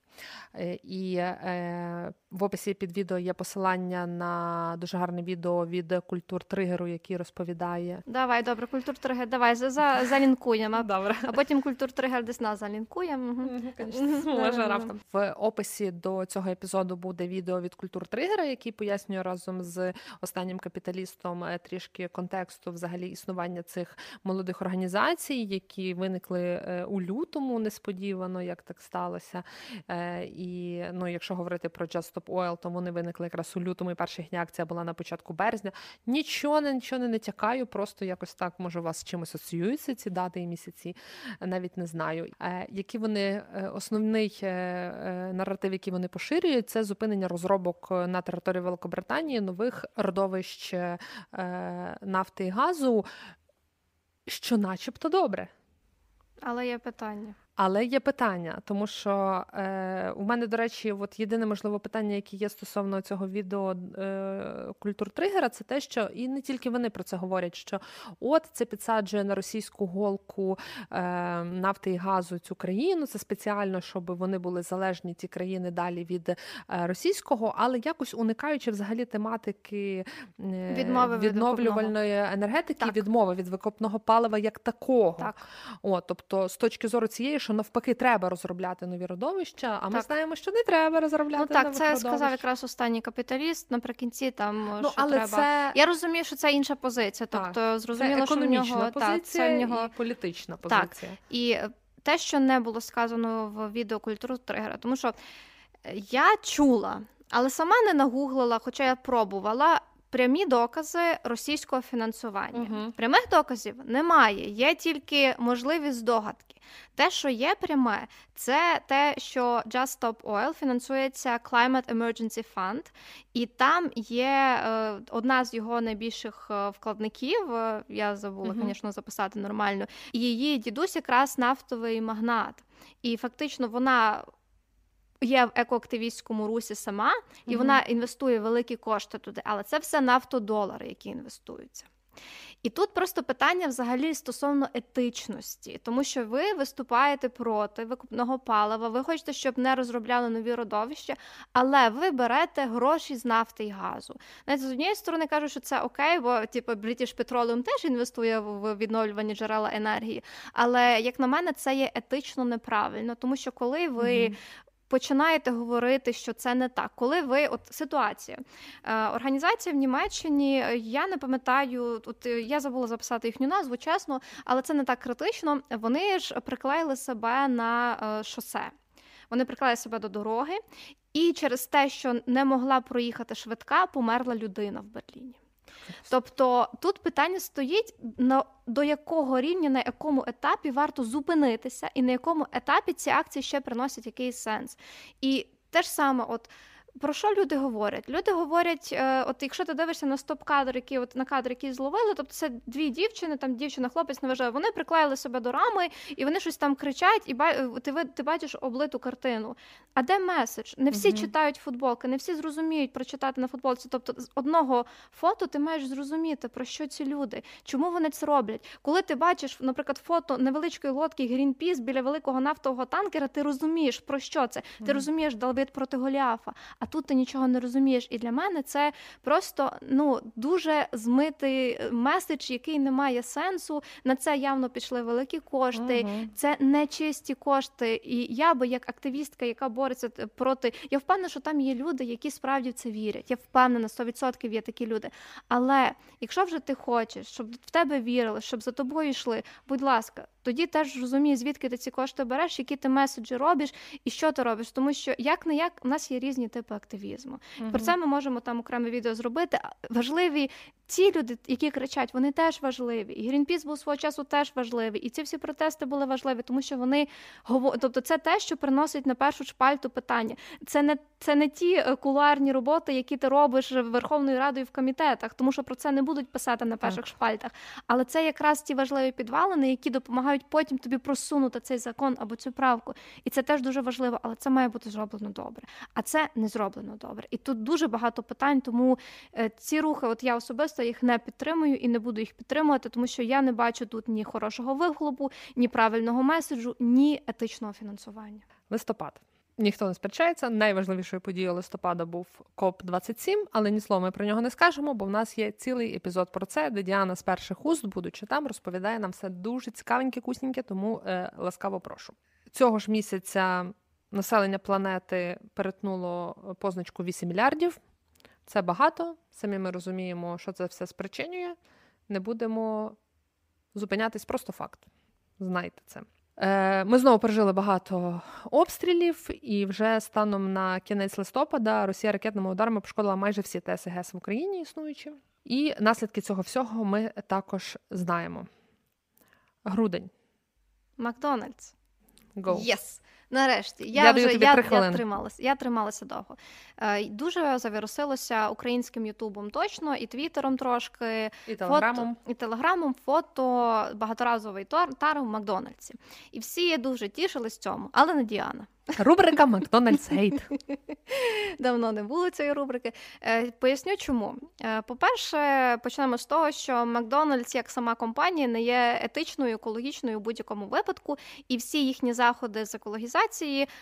Е, і е, в описі під відео є посилання на дуже гарне відео від культур тригеру, який розповідає. Давай, добре, культур тригер, давай за, за, залінкуємо. Добре. А потім культур тригер десь нас залінкуємо. Може раптом в описі до цього епізоду буде відео від культур тригера, який пояснює разом з останнім капіталістом е, трішки контексту взагалі існування цих молодих організацій, які виникли у лютому несподівано, як так сталося. Е, І ну, якщо говорити про Just Stop Oil, то вони виникли якраз у лютому, і перша їхня акція була на початку березня. Нічого нічого не натякаю, просто якось так може у вас з чимось асоціюються ці дати і місяці. Навіть не знаю. Е, Які вони е, основний наратив, який вони поширюють, це зупинення розробок на території Великобританії нових родовищ нафти і газу, що начебто добре. Але є питання. Але є питання, тому що е, у мене, до речі, от єдине можливо питання, яке є стосовно цього відео е, культур тригера, це те, що і не тільки вони про це говорять, що от це підсаджує на російську голку е, нафти і газу цю країну. Це спеціально, щоб вони були залежні ті країни далі від е, російського, але якось уникаючи взагалі тематики е, Відмови від відновлювальної енергетики, Так. відмови від викопного палива як такого. Так. О, тобто, з точки зору цієї, що навпаки треба розробляти нові родовища, а ми знаємо, що не треба розробляти Ну так, нових це родовищ. сказав якраз останній капіталіст. Наприкінці там Ну, що але треба. це, Я розумію, що це інша позиція. Так, Тобто це зрозуміло, що в нього позиція так, це в нього і політична Так. позиція. І е, те, що не було сказано в відео культуру тригера, тому що е, я чула, але сама не нагуглила, хоча я пробувала. Прямі докази російського фінансування. Мгм. Прямих доказів немає, є тільки можливі здогадки. Те, що є пряме, це те, що Just Stop Oil фінансується Climate Emergency Fund, і там є е, одна з його найбільших е, вкладників. е, Я забула, звісно, записати нормально. І її дідусь якраз нафтовий магнат. І фактично вона. Є в екоактивістському русі сама, і Мгм. вона інвестує великі кошти туди, але це все нафтодолари, які інвестуються. І тут просто питання взагалі стосовно етичності, тому що ви виступаєте проти викупного палива, ви хочете, щоб не розробляли нові родовища, але ви берете гроші з нафти і газу. Знаєте, з однієї сторони кажуть, що це окей, бо типу British Petroleum теж інвестує в відновлювані джерела енергії. Але як на мене, це є етично неправильно, тому що коли ви. Мгм. Починаєте говорити, що це не так. Коли ви от ситуація е, організація в Німеччині, е, я не пам'ятаю, от е, я забула записати їхню назву, чесно, але це не так критично. Вони ж приклеїли себе на шосе. Вони приклеїли себе до дороги, і через те, що не могла проїхати швидка, померла людина в Берліні. Тобто тут питання стоїть на до якого рівня, на якому етапі варто зупинитися, і на якому етапі ці акції ще приносять якийсь сенс. І те ж саме, от. Про що люди говорять? Люди говорять, е, от якщо ти дивишся на стоп-кадр, який от на кадр, який зловили, тобто це дві дівчини, там дівчина, хлопець не вважає, вони приклеїли себе до рами, і вони щось там кричать, і ба- ти, ти бачиш облиту картину. А де меседж? Не всі Мгм. читають футболки, не всі зрозуміють прочитати на футболці. Тобто, з одного фото ти маєш зрозуміти, про що ці люди, чому вони це роблять. Коли ти бачиш, наприклад, фото невеличкої лодки Greenpeace біля великого нафтового танкера, ти розумієш, про що це. Ти розумієш Давид проти Голіафа, а тут ти нічого не розумієш. І для мене це просто ну дуже змитий е, меседж, який не має сенсу. На це явно пішли великі кошти. Мгм. Це не чисті кошти. І я би, як активістка, яка бореться проти, я впевнена, що там є люди, які справді в це вірять. Я впевнена, 100% є такі люди. Але якщо вже ти хочеш, щоб в тебе вірили, щоб за тобою йшли, будь ласка. Тоді теж розумієш, звідки ти ці кошти береш, які ти меседжі робиш і що ти робиш. Тому що як не як у нас є різні типи активізму. Про це ми можемо там окреме відео зробити. Важливі ті люди, які кричать, вони теж важливі. І Грінпіс був свого часу теж важливий. І ці всі протести були важливі, тому що вони тобто це те, що приносить на першу шпальту питання. Це не це не ті е, кулуарні роботи, які ти робиш Верховною Радою в комітетах, тому що про це не будуть писати на перших так. шпальтах. Але це якраз ті важливі підвалини, які допомагають потім тобі просунути цей закон або цю правку. І це теж дуже важливо, але це має бути зроблено добре. А це не зроблено добре. І тут дуже багато питань, тому е, ці рухи, от я особисто їх не підтримую і не буду їх підтримувати, тому що я не бачу тут ні хорошого вихлопу, ні правильного меседжу, ні етичного фінансування. Листопад. Ніхто не сперечається. Найважливішою подією листопада був КОП 27 але ні слова ми про нього не скажемо, бо в нас є цілий епізод про це, де Діана з перших уст, будучи там, розповідає нам все дуже цікавеньке, кусненьке, тому е, ласкаво прошу. Цього ж місяця населення планети перетнуло позначку 8 мільярдів. Це багато. Самі ми розуміємо, що це все спричинює. Не будемо зупинятись, просто факт. Знайте це. Е, ми знову пережили багато обстрілів, і вже станом на кінець листопада Росія ракетними ударами пошкодила майже всі ТСГС в Україні існуючі. І наслідки цього всього ми також знаємо. Грудень. Макдональдс. Go. Yes. Нарешті я, я вже тобі я, я трималася. Я трималася довго. Е, Дуже завірусилося українським Ютубом точно, і Твіттером трошки, і телеграмом, фото, і телеграмом, фото багаторазовий тар в Макдональдсі. І всі дуже тішились цьому, але не Діана. Рубрика Макдональдс Гейт. Давно не було цієї рубрики. Е, поясню, чому. Е, по-перше, почнемо з того, що Макдональдс, як сама компанія, не є етичною, екологічною у будь-якому випадку, і всі їхні заходи з екологізації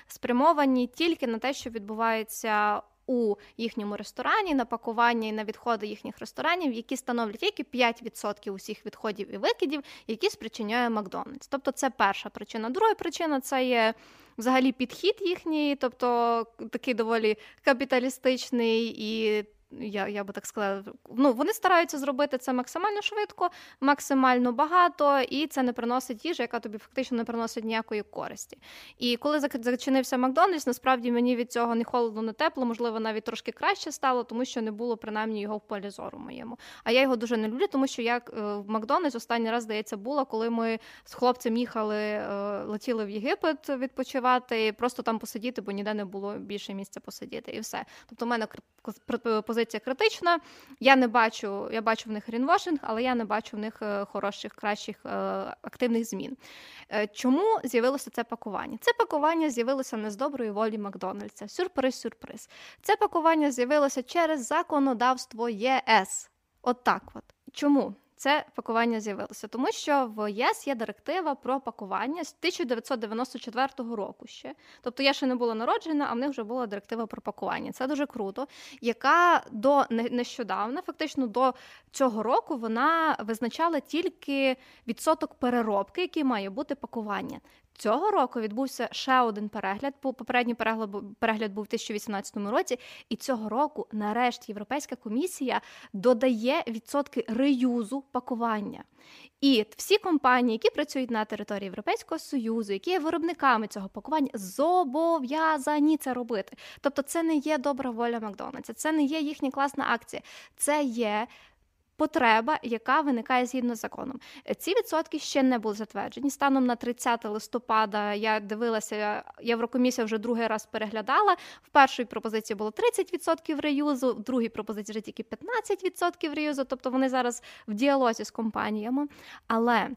спрямовані тільки на те, що відбувається. У їхньому ресторані на пакування і на відходи їхніх ресторанів, які становлять тільки 5% усіх відходів і викидів, які спричиняє Макдональдс. Тобто, це перша причина. Друга причина це є взагалі підхід їхній, тобто такий доволі капіталістичний і я я би так сказала, ну вони стараються зробити це максимально швидко, максимально багато, і це не приносить їжі, яка тобі фактично не приносить ніякої користі. І коли зачинився Макдональдс, насправді мені від цього не холодно, не тепло, можливо, навіть трошки краще стало, тому що не було принаймні його в полі зору моєму. А я його дуже не люблю, тому що я е, в Макдональдс останній раз здається було, коли ми з хлопцем їхали, е, летіли в Єгипет відпочивати, просто там посидіти, бо ніде не було більше місця посидіти, і все. Тобто, в мене позиція критична. Я не бачу, я бачу в них грінвошинг, але я не бачу в них е, хороших, кращих е, активних змін. Е, чому з'явилося це пакування? Це пакування з'явилося не з доброї волі Макдональдса. Сюрприз-сюрприз. Це пакування з'явилося через законодавство ЄС. От так от. Чому? Це пакування з'явилося, тому що в ЄС є директива про пакування з 1994 року ще. Тобто я ще не була народжена, а в них вже була директива про пакування. Це дуже круто, яка до нещодавно, фактично до цього року, вона визначала тільки відсоток переробки, який має бути пакування. Цього року відбувся ще один перегляд. Попередній перегляд перегляд був у 2018 році, і цього року, нарешті, Європейська комісія додає відсотки реюзу пакування. І всі компанії, які працюють на території Європейського союзу, які є виробниками цього пакування, зобов'язані це робити. Тобто, це не є добра воля Макдональдса, це не є їхня класна акція, це є потреба, яка виникає згідно з законом. Ці відсотки ще не були затверджені. Станом на 30 листопада я дивилася, Єврокомісія вже другий раз переглядала. В першій пропозиції було 30% реюзу, в другій пропозиції вже тільки 15% реюзу, тобто вони зараз в діалозі з компаніями. Але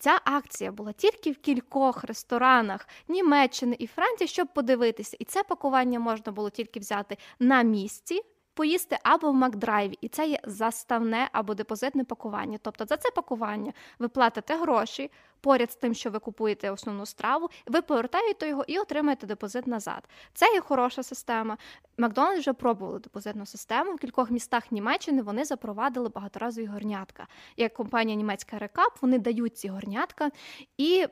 Ця акція була тільки в кількох ресторанах Німеччини і Франції, щоб подивитися, і це пакування можна було тільки взяти на місці поїсти або в Макдрайві, і це є заставне або депозитне пакування. Тобто за це пакування ви платите гроші поряд з тим, що ви купуєте основну страву, ви повертаєте його і отримаєте депозит назад. Це є хороша система. Макдональдс вже пробували депозитну систему. В кількох містах Німеччини вони запровадили багаторазові горнятка. Як компанія німецька Рекап, вони дають ці горнятка і.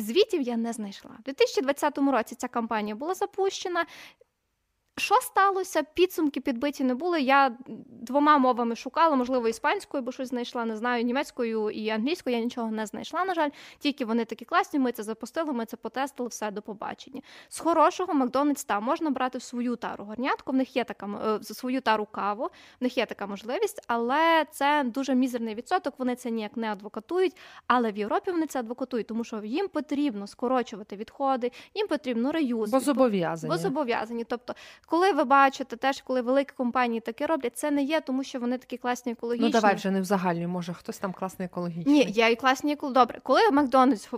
Звітів я не знайшла. У 2020 році ця кампанія була запущена. Що сталося? Підсумки підбиті не були. Я двома мовами шукала, можливо, іспанською, бо щось знайшла, не знаю, німецькою і англійською. Я нічого не знайшла, на жаль. Тільки вони такі класні. Ми це запустили, ми це потестили, все до побачення. З хорошого Макдональдс там можна брати в свою тару горнятку. В них є така е, свою тару каву, в них є така можливість, але це дуже мізерний відсоток. Вони це ніяк не адвокатують. Але в Європі вони це адвокатують, тому що їм потрібно скорочувати відходи, їм потрібно реюз. Бо зобов'язані. Бо зобов'язані. Тобто, коли ви бачите, теж коли великі компанії таке роблять, це не є, тому що вони такі класні екологічні. Ну давай вже не в загальні, може хтось там класний екологічний. Ні, я і класні екolo- Добре, коли Макдональдс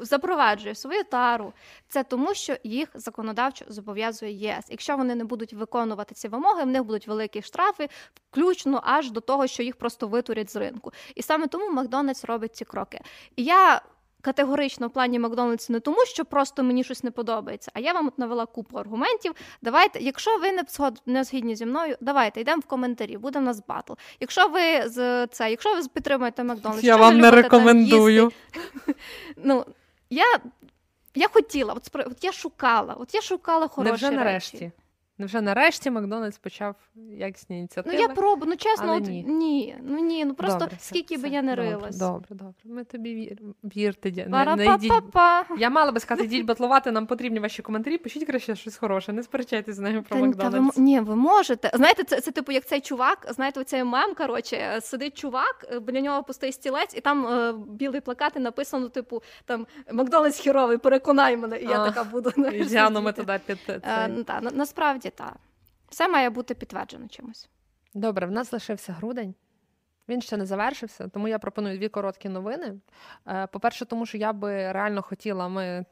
запроваджує свою тару, це тому, що їх законодавчо зобов'язує ЄС. Якщо вони не будуть виконувати ці вимоги, в них будуть великі штрафи, включно аж до того, що їх просто витурять з ринку. І саме тому Макдональдс робить ці кроки. І я. Категорично в плані Макдональдс не тому, що просто мені щось не подобається, а я вам от навела купу аргументів. Давайте, якщо ви не не згідні зі мною, давайте йдемо в коментарі, буде в нас батл. Якщо ви з це, якщо ви підтримуєте Макдональдс, Я вам не рекомендую. Ну, я, я хотіла, от, от я шукала, от я шукала хороші Невже речі. нарешті? Невже нарешті Макдональдс почав якісні ініціативи. Ну я пробую, ну чесно, от, ні. ні. ну ні, ну просто Добре, все, скільки би все, я не добре, рилась. Добре, добре. Ми тобі вір... вірте, не, не йдіть. Я мала би сказати, йдіть батлувати, нам потрібні ваші коментарі. Пишіть краще щось хороше, не сперечайтесь з нами про Та, та ви, Макдональдс. ні, ви можете. Знаєте, це, це типу як цей чувак, знаєте, оцей мем, коротше, е, сидить чувак, е, біля нього пустий стілець, і там е, білий плакат і написано, типу, там Макдональдс хіровий, переконай мене, і я А, така буду. І знаєш, Діану ми туди під Е, це. ну, та, на, насправді так. Все має бути підтверджено чимось. Добре, в нас лишився грудень. Він ще не завершився, тому я пропоную дві короткі новини. Е, По-перше, тому що я би реально хотіла, ми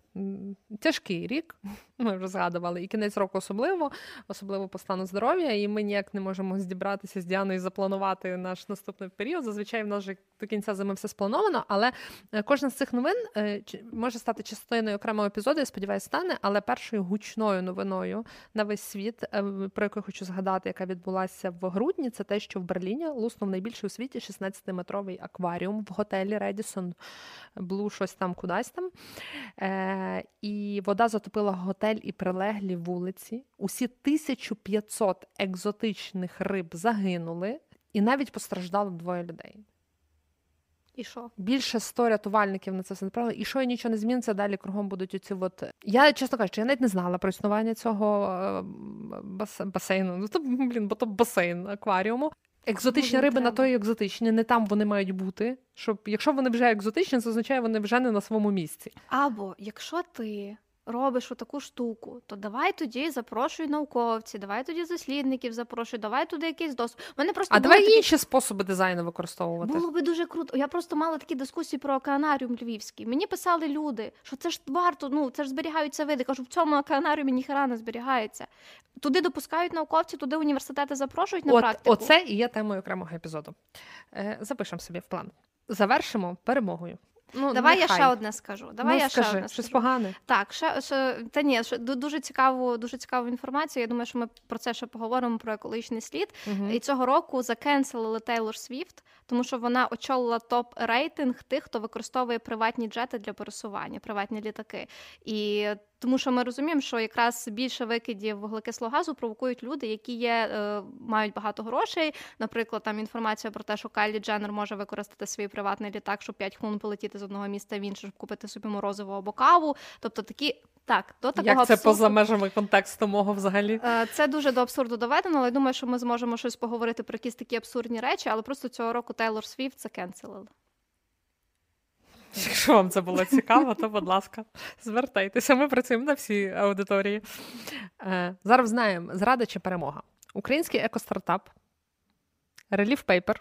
тяжкий рік, ми вже згадували, і кінець року особливо, особливо по стану здоров'я, і ми ніяк не можемо зібратися з Діаною і запланувати наш наступний період. Зазвичай в нас вже до кінця зими все сплановано, але е, кожна з цих новин е, може стати частиною окремого епізоду, я сподіваюся, стане, але першою гучною новиною на весь світ, е, про яку я хочу згадати, яка відбулася в грудні, це те, що в Берліні луснув найбільший у світі 16-метровий акваріум в готелі Редісон Блу, щось там кудись там. Е, і вода затопила готель і прилеглі вулиці. Усі 1500 екзотичних риб загинули, і навіть постраждало двоє людей. І що? Більше 100 рятувальників на це все направили. І що і нічого не зміниться, далі кругом будуть оці от. Я чесно кажучи, я навіть не знала про існування цього е, басейну. Ну то блін, бо то басейн акваріуму. Екзотичні риби на то і екзотичні, не там вони мають бути. Щоб якщо вони вже екзотичні, це означає, вони вже не на своєму місці. Або якщо ти робиш таку штуку, то давай тоді запрошуй науковців, давай тоді дослідників запрошуй, давай туди якийсь досвід. Мене просто А давай такі- інші способи дизайну використовувати. Було би дуже круто. Я просто мала такі дискусії про океанаріум львівський. Мені писали люди, що це ж варто, ну це ж зберігаються види. Кажу, в цьому океанаріумі ніхера не зберігається. Туди допускають науковці, туди університети запрошують на От, практику. оце і є темою окремого епізоду. Е, запишемо собі в план. Завершимо перемогою. Ну, Давай нехай. я ще одне скажу. Давай ну, я скажи, ще одне щось скажу. погане. Так, ще, ще та ні, ще ду- дуже цікаву, дуже цікаву інформацію. Я думаю, що ми про це ще поговоримо про екологічний слід. Мгм. І цього року закенселили Тейлор Свіфт, тому що вона очолила топ рейтинг тих, хто використовує приватні джети для пересування, приватні літаки. І тому що ми розуміємо, що якраз більше викидів вуглекислого газу провокують люди, які є, е, мають багато грошей. Наприклад, там інформація про те, що Кайлі Дженнер може використати свій приватний літак, щоб 5 хвилин полетіти з одного міста в інше, щоб купити собі морозиво або каву. Тобто такі так, до такого Як це абсурду. поза межами контексту мого взагалі? Е, Це дуже до абсурду доведено, але я думаю, що ми зможемо щось поговорити про якісь такі абсурдні речі, але просто цього року Тейлор Свіфт це кенселили. Якщо вам це було цікаво, то будь ласка, звертайтеся. Ми працюємо на всій аудиторії. Е, зараз знаємо, зрада чи перемога. Український екостартап Relief Paper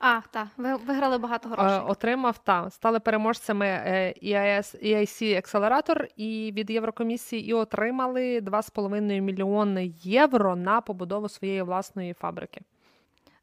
А, так, ви виграли багато грошей. е, отримав та стали переможцями е, EIS, EIC Accelerator і від Єврокомісії і отримали 2,5 мільйони євро на побудову своєї власної фабрики.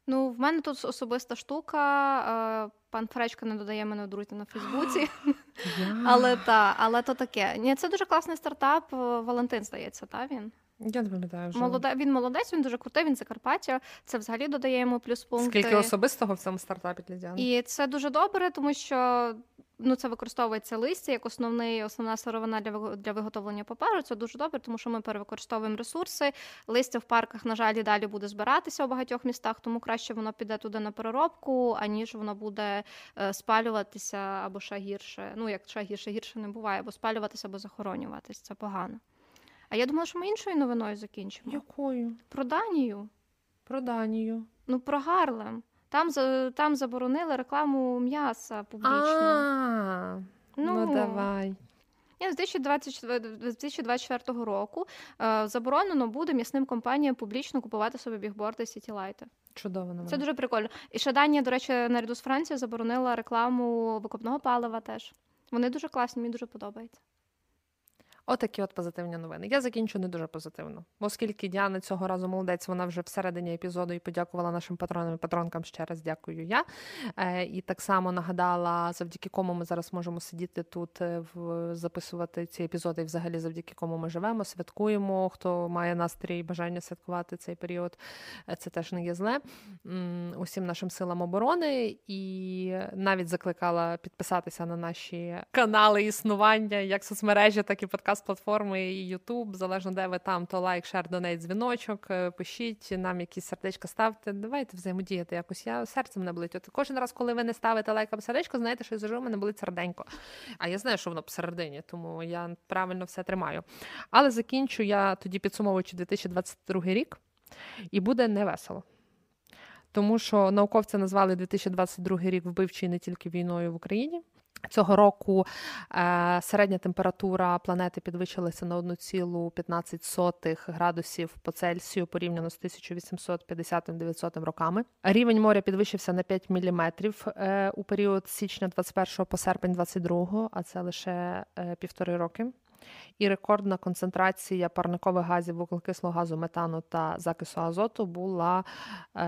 Ну, в мене тут особиста штука. Пан Фречко не додає мене в друзі на Фейсбуці, але та, але то таке. Ні, це дуже класний стартап. е, Валентин, здається, та він. Я не пам'ятаю вже. Молоде, він молодець, він дуже крутий, він Закарпаття. Це взагалі додає йому плюс пункти. Скільки особистого в цьому стартапі для Діани? І це дуже добре, тому що ну це використовується листя як основний основна сировина для для виготовлення паперу. Це дуже добре, тому що ми перевикористовуємо ресурси. Листя в парках, на жаль, і далі буде збиратися у багатьох містах, тому краще воно піде туди на переробку, аніж воно буде е, спалюватися або ще гірше. Ну як ще гірше, гірше не буває, або спалюватися, або захоронюватися. Це погано. А я думала, що ми іншою новиною закінчимо. Якою? Про Данію. Про Данію. Ну, про Гарлем. Там, там заборонили рекламу м'яса публічно. А, ну давай. Ні, з 2024 2024 року е, заборонено буде м'ясним компаніям публічно купувати собі бігборди Сітілайти. Чудово новина. Це дуже прикольно. І ще Данія, до речі, наряду з Францією заборонила рекламу викопного палива теж. Вони дуже класні, мені дуже подобається. Отакі от позитивні новини. Я закінчу не дуже позитивно, оскільки Діана цього разу молодець, вона вже всередині епізоду і подякувала нашим патронам і патронкам. Ще раз дякую я. Е, і так само нагадала, завдяки кому ми зараз можемо сидіти тут, е, в записувати ці епізоди, і взагалі завдяки кому ми живемо, святкуємо. Хто має настрій і бажання святкувати цей період, е, це теж не є зле. Усім нашим силам оборони і навіть закликала підписатися на наші канали існування, як соцмережі, так і подкаст-платформи, і YouTube. Залежно де ви там, то лайк, шер, донейт, дзвіночок. Е, Пишіть нам якісь сердечка ставте. Давайте взаємодіяти якось. Я серце мене болить. От кожен раз, коли ви не ставите лайк або сердечко, знаєте, що я зажу, мене болить серденько. А я знаю, що воно посередині, тому я правильно все тримаю. Але закінчу я тоді підсумовуючи 2022 рік, і буде невесело. Тому що науковці назвали 2022 рік вбивчий не тільки війною в Україні. Цього року е, середня температура планети підвищилася на 1,15 градусів по Цельсію порівняно з 1850-900 роками. Рівень моря підвищився на 5 міліметрів е, у період з січня 21 по серпень 22, а це лише е, півтори роки. І рекордна концентрація парникових газів вуглекислого газу, метану та закису азоту була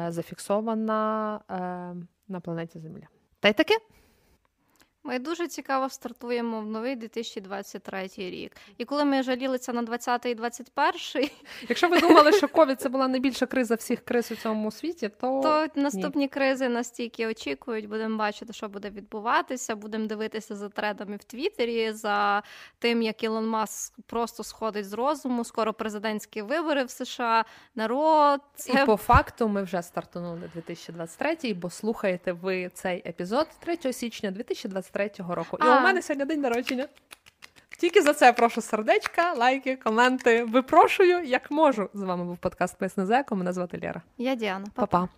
зафіксована на планеті Земля. Та й таке. Ми дуже цікаво стартуємо в новий 2023 рік. І коли ми жалілися на 20 і 21, Якщо ви думали, що ковід це була найбільша криза всіх криз у цьому світі, то, то наступні кризи настільки очікують. Будемо бачити, що буде відбуватися. Будемо дивитися за трендами в Твіттері, за тим, як Ілон Маск просто сходить з розуму. Скоро президентські вибори в США. Народ це і по факту ми вже стартанули 2023, бо слухаєте ви цей епізод 3 січня 2023 року. І А. у мене сьогодні день народження. Тільки за це прошу сердечка, лайки, коменти. Випрошую, як можу. З вами був подкаст Пес Незеко. Мене звати Лєра. я Діана. Па-па.